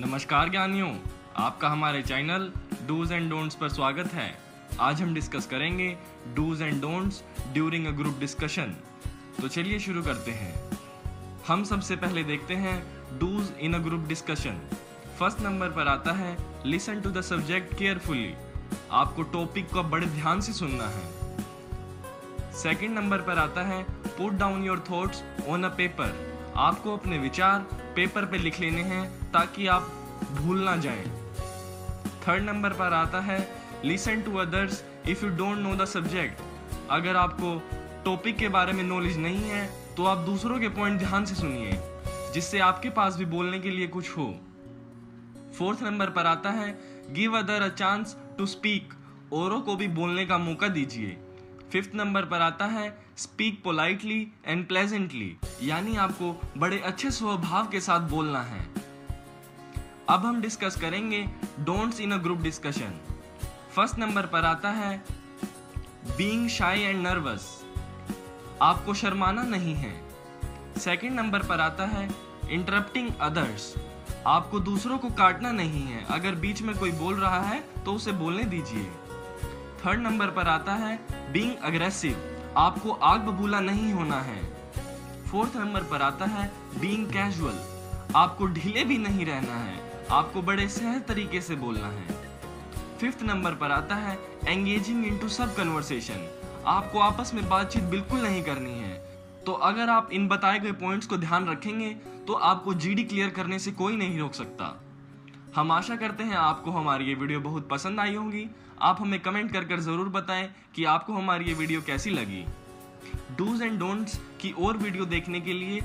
नमस्कार ज्ञानियों, आपका हमारे चैनल डूज एंड डोंट्स पर स्वागत है। आज हम डिस्कस करेंगे dos and don'ts during a group discussion. तो चलिए शुरू करते हैं। हम सबसे पहले देखते हैं dos in a group discussion. First number पर आता है, listen to the subject carefully. आपको टॉपिक को बड़े ध्यान से सुनना है। सेकंड नंबर पर आता है, put down your thoughts on a paper. आपको अपने विचार पेपर पे लिख लेने हैं ताकि आप भूल ना जाएँ। थर्ड नंबर पर आता है listen to others if you don't know the subject अगर आपको टॉपिक के बारे में नॉलेज नहीं है तो आप दूसरों के पॉइंट ध्यान से सुनिए, जिससे आपके पास भी बोलने के लिए कुछ हो। फोर्थ नंबर पर आता है give other a chance to speak औरों को भी बोलने का मौका दीजिए। फिफ्थ नंबर पर आता है स्पीक पोलाइटली एंड प्लेजेंटली यानी आपको बड़े अच्छे स्वभाव के साथ बोलना है। अब हम डिस्कस करेंगे don'ts in a group discussion first number पर आता है बीइंग शाई एंड नर्वस आपको शर्माना नहीं है। सेकंड नंबर पर आता है इंटरप्टिंग अदर्स आपको दूसरों को काटना नहीं है। अगर बीच में कोई बोल रहा है तो उसे बोलने दीजिए। थर्ड नंबर पर आता है बींग अग्रेसिव आपको आग बबूला नहीं होना है। फोर्थ नंबर पर आता है बीइंग कैजुअल आपको ढीले भी नहीं रहना है, आपको बड़े सहज तरीके से बोलना है। फिफ्थ नंबर पर आता है एंगेजिंग इनटू सब कन्वर्सेशन आपको आपस में बातचीत बिल्कुल नहीं करनी है। तो अगर आप इन बताए गए पॉइंट्स को ध्यान रखेंगे तो आपको जीडी क्लियर करने से कोई नहीं रोक सकता। हम आशा करते हैं आपको हमारी ये वीडियो बहुत पसंद आई होगी। आप हमें कमेंट कर कर ज़रूर बताएँ कि आपको हमारी ये वीडियो कैसी लगी। डूज एंड डोंट्स की और वीडियो देखने के लिए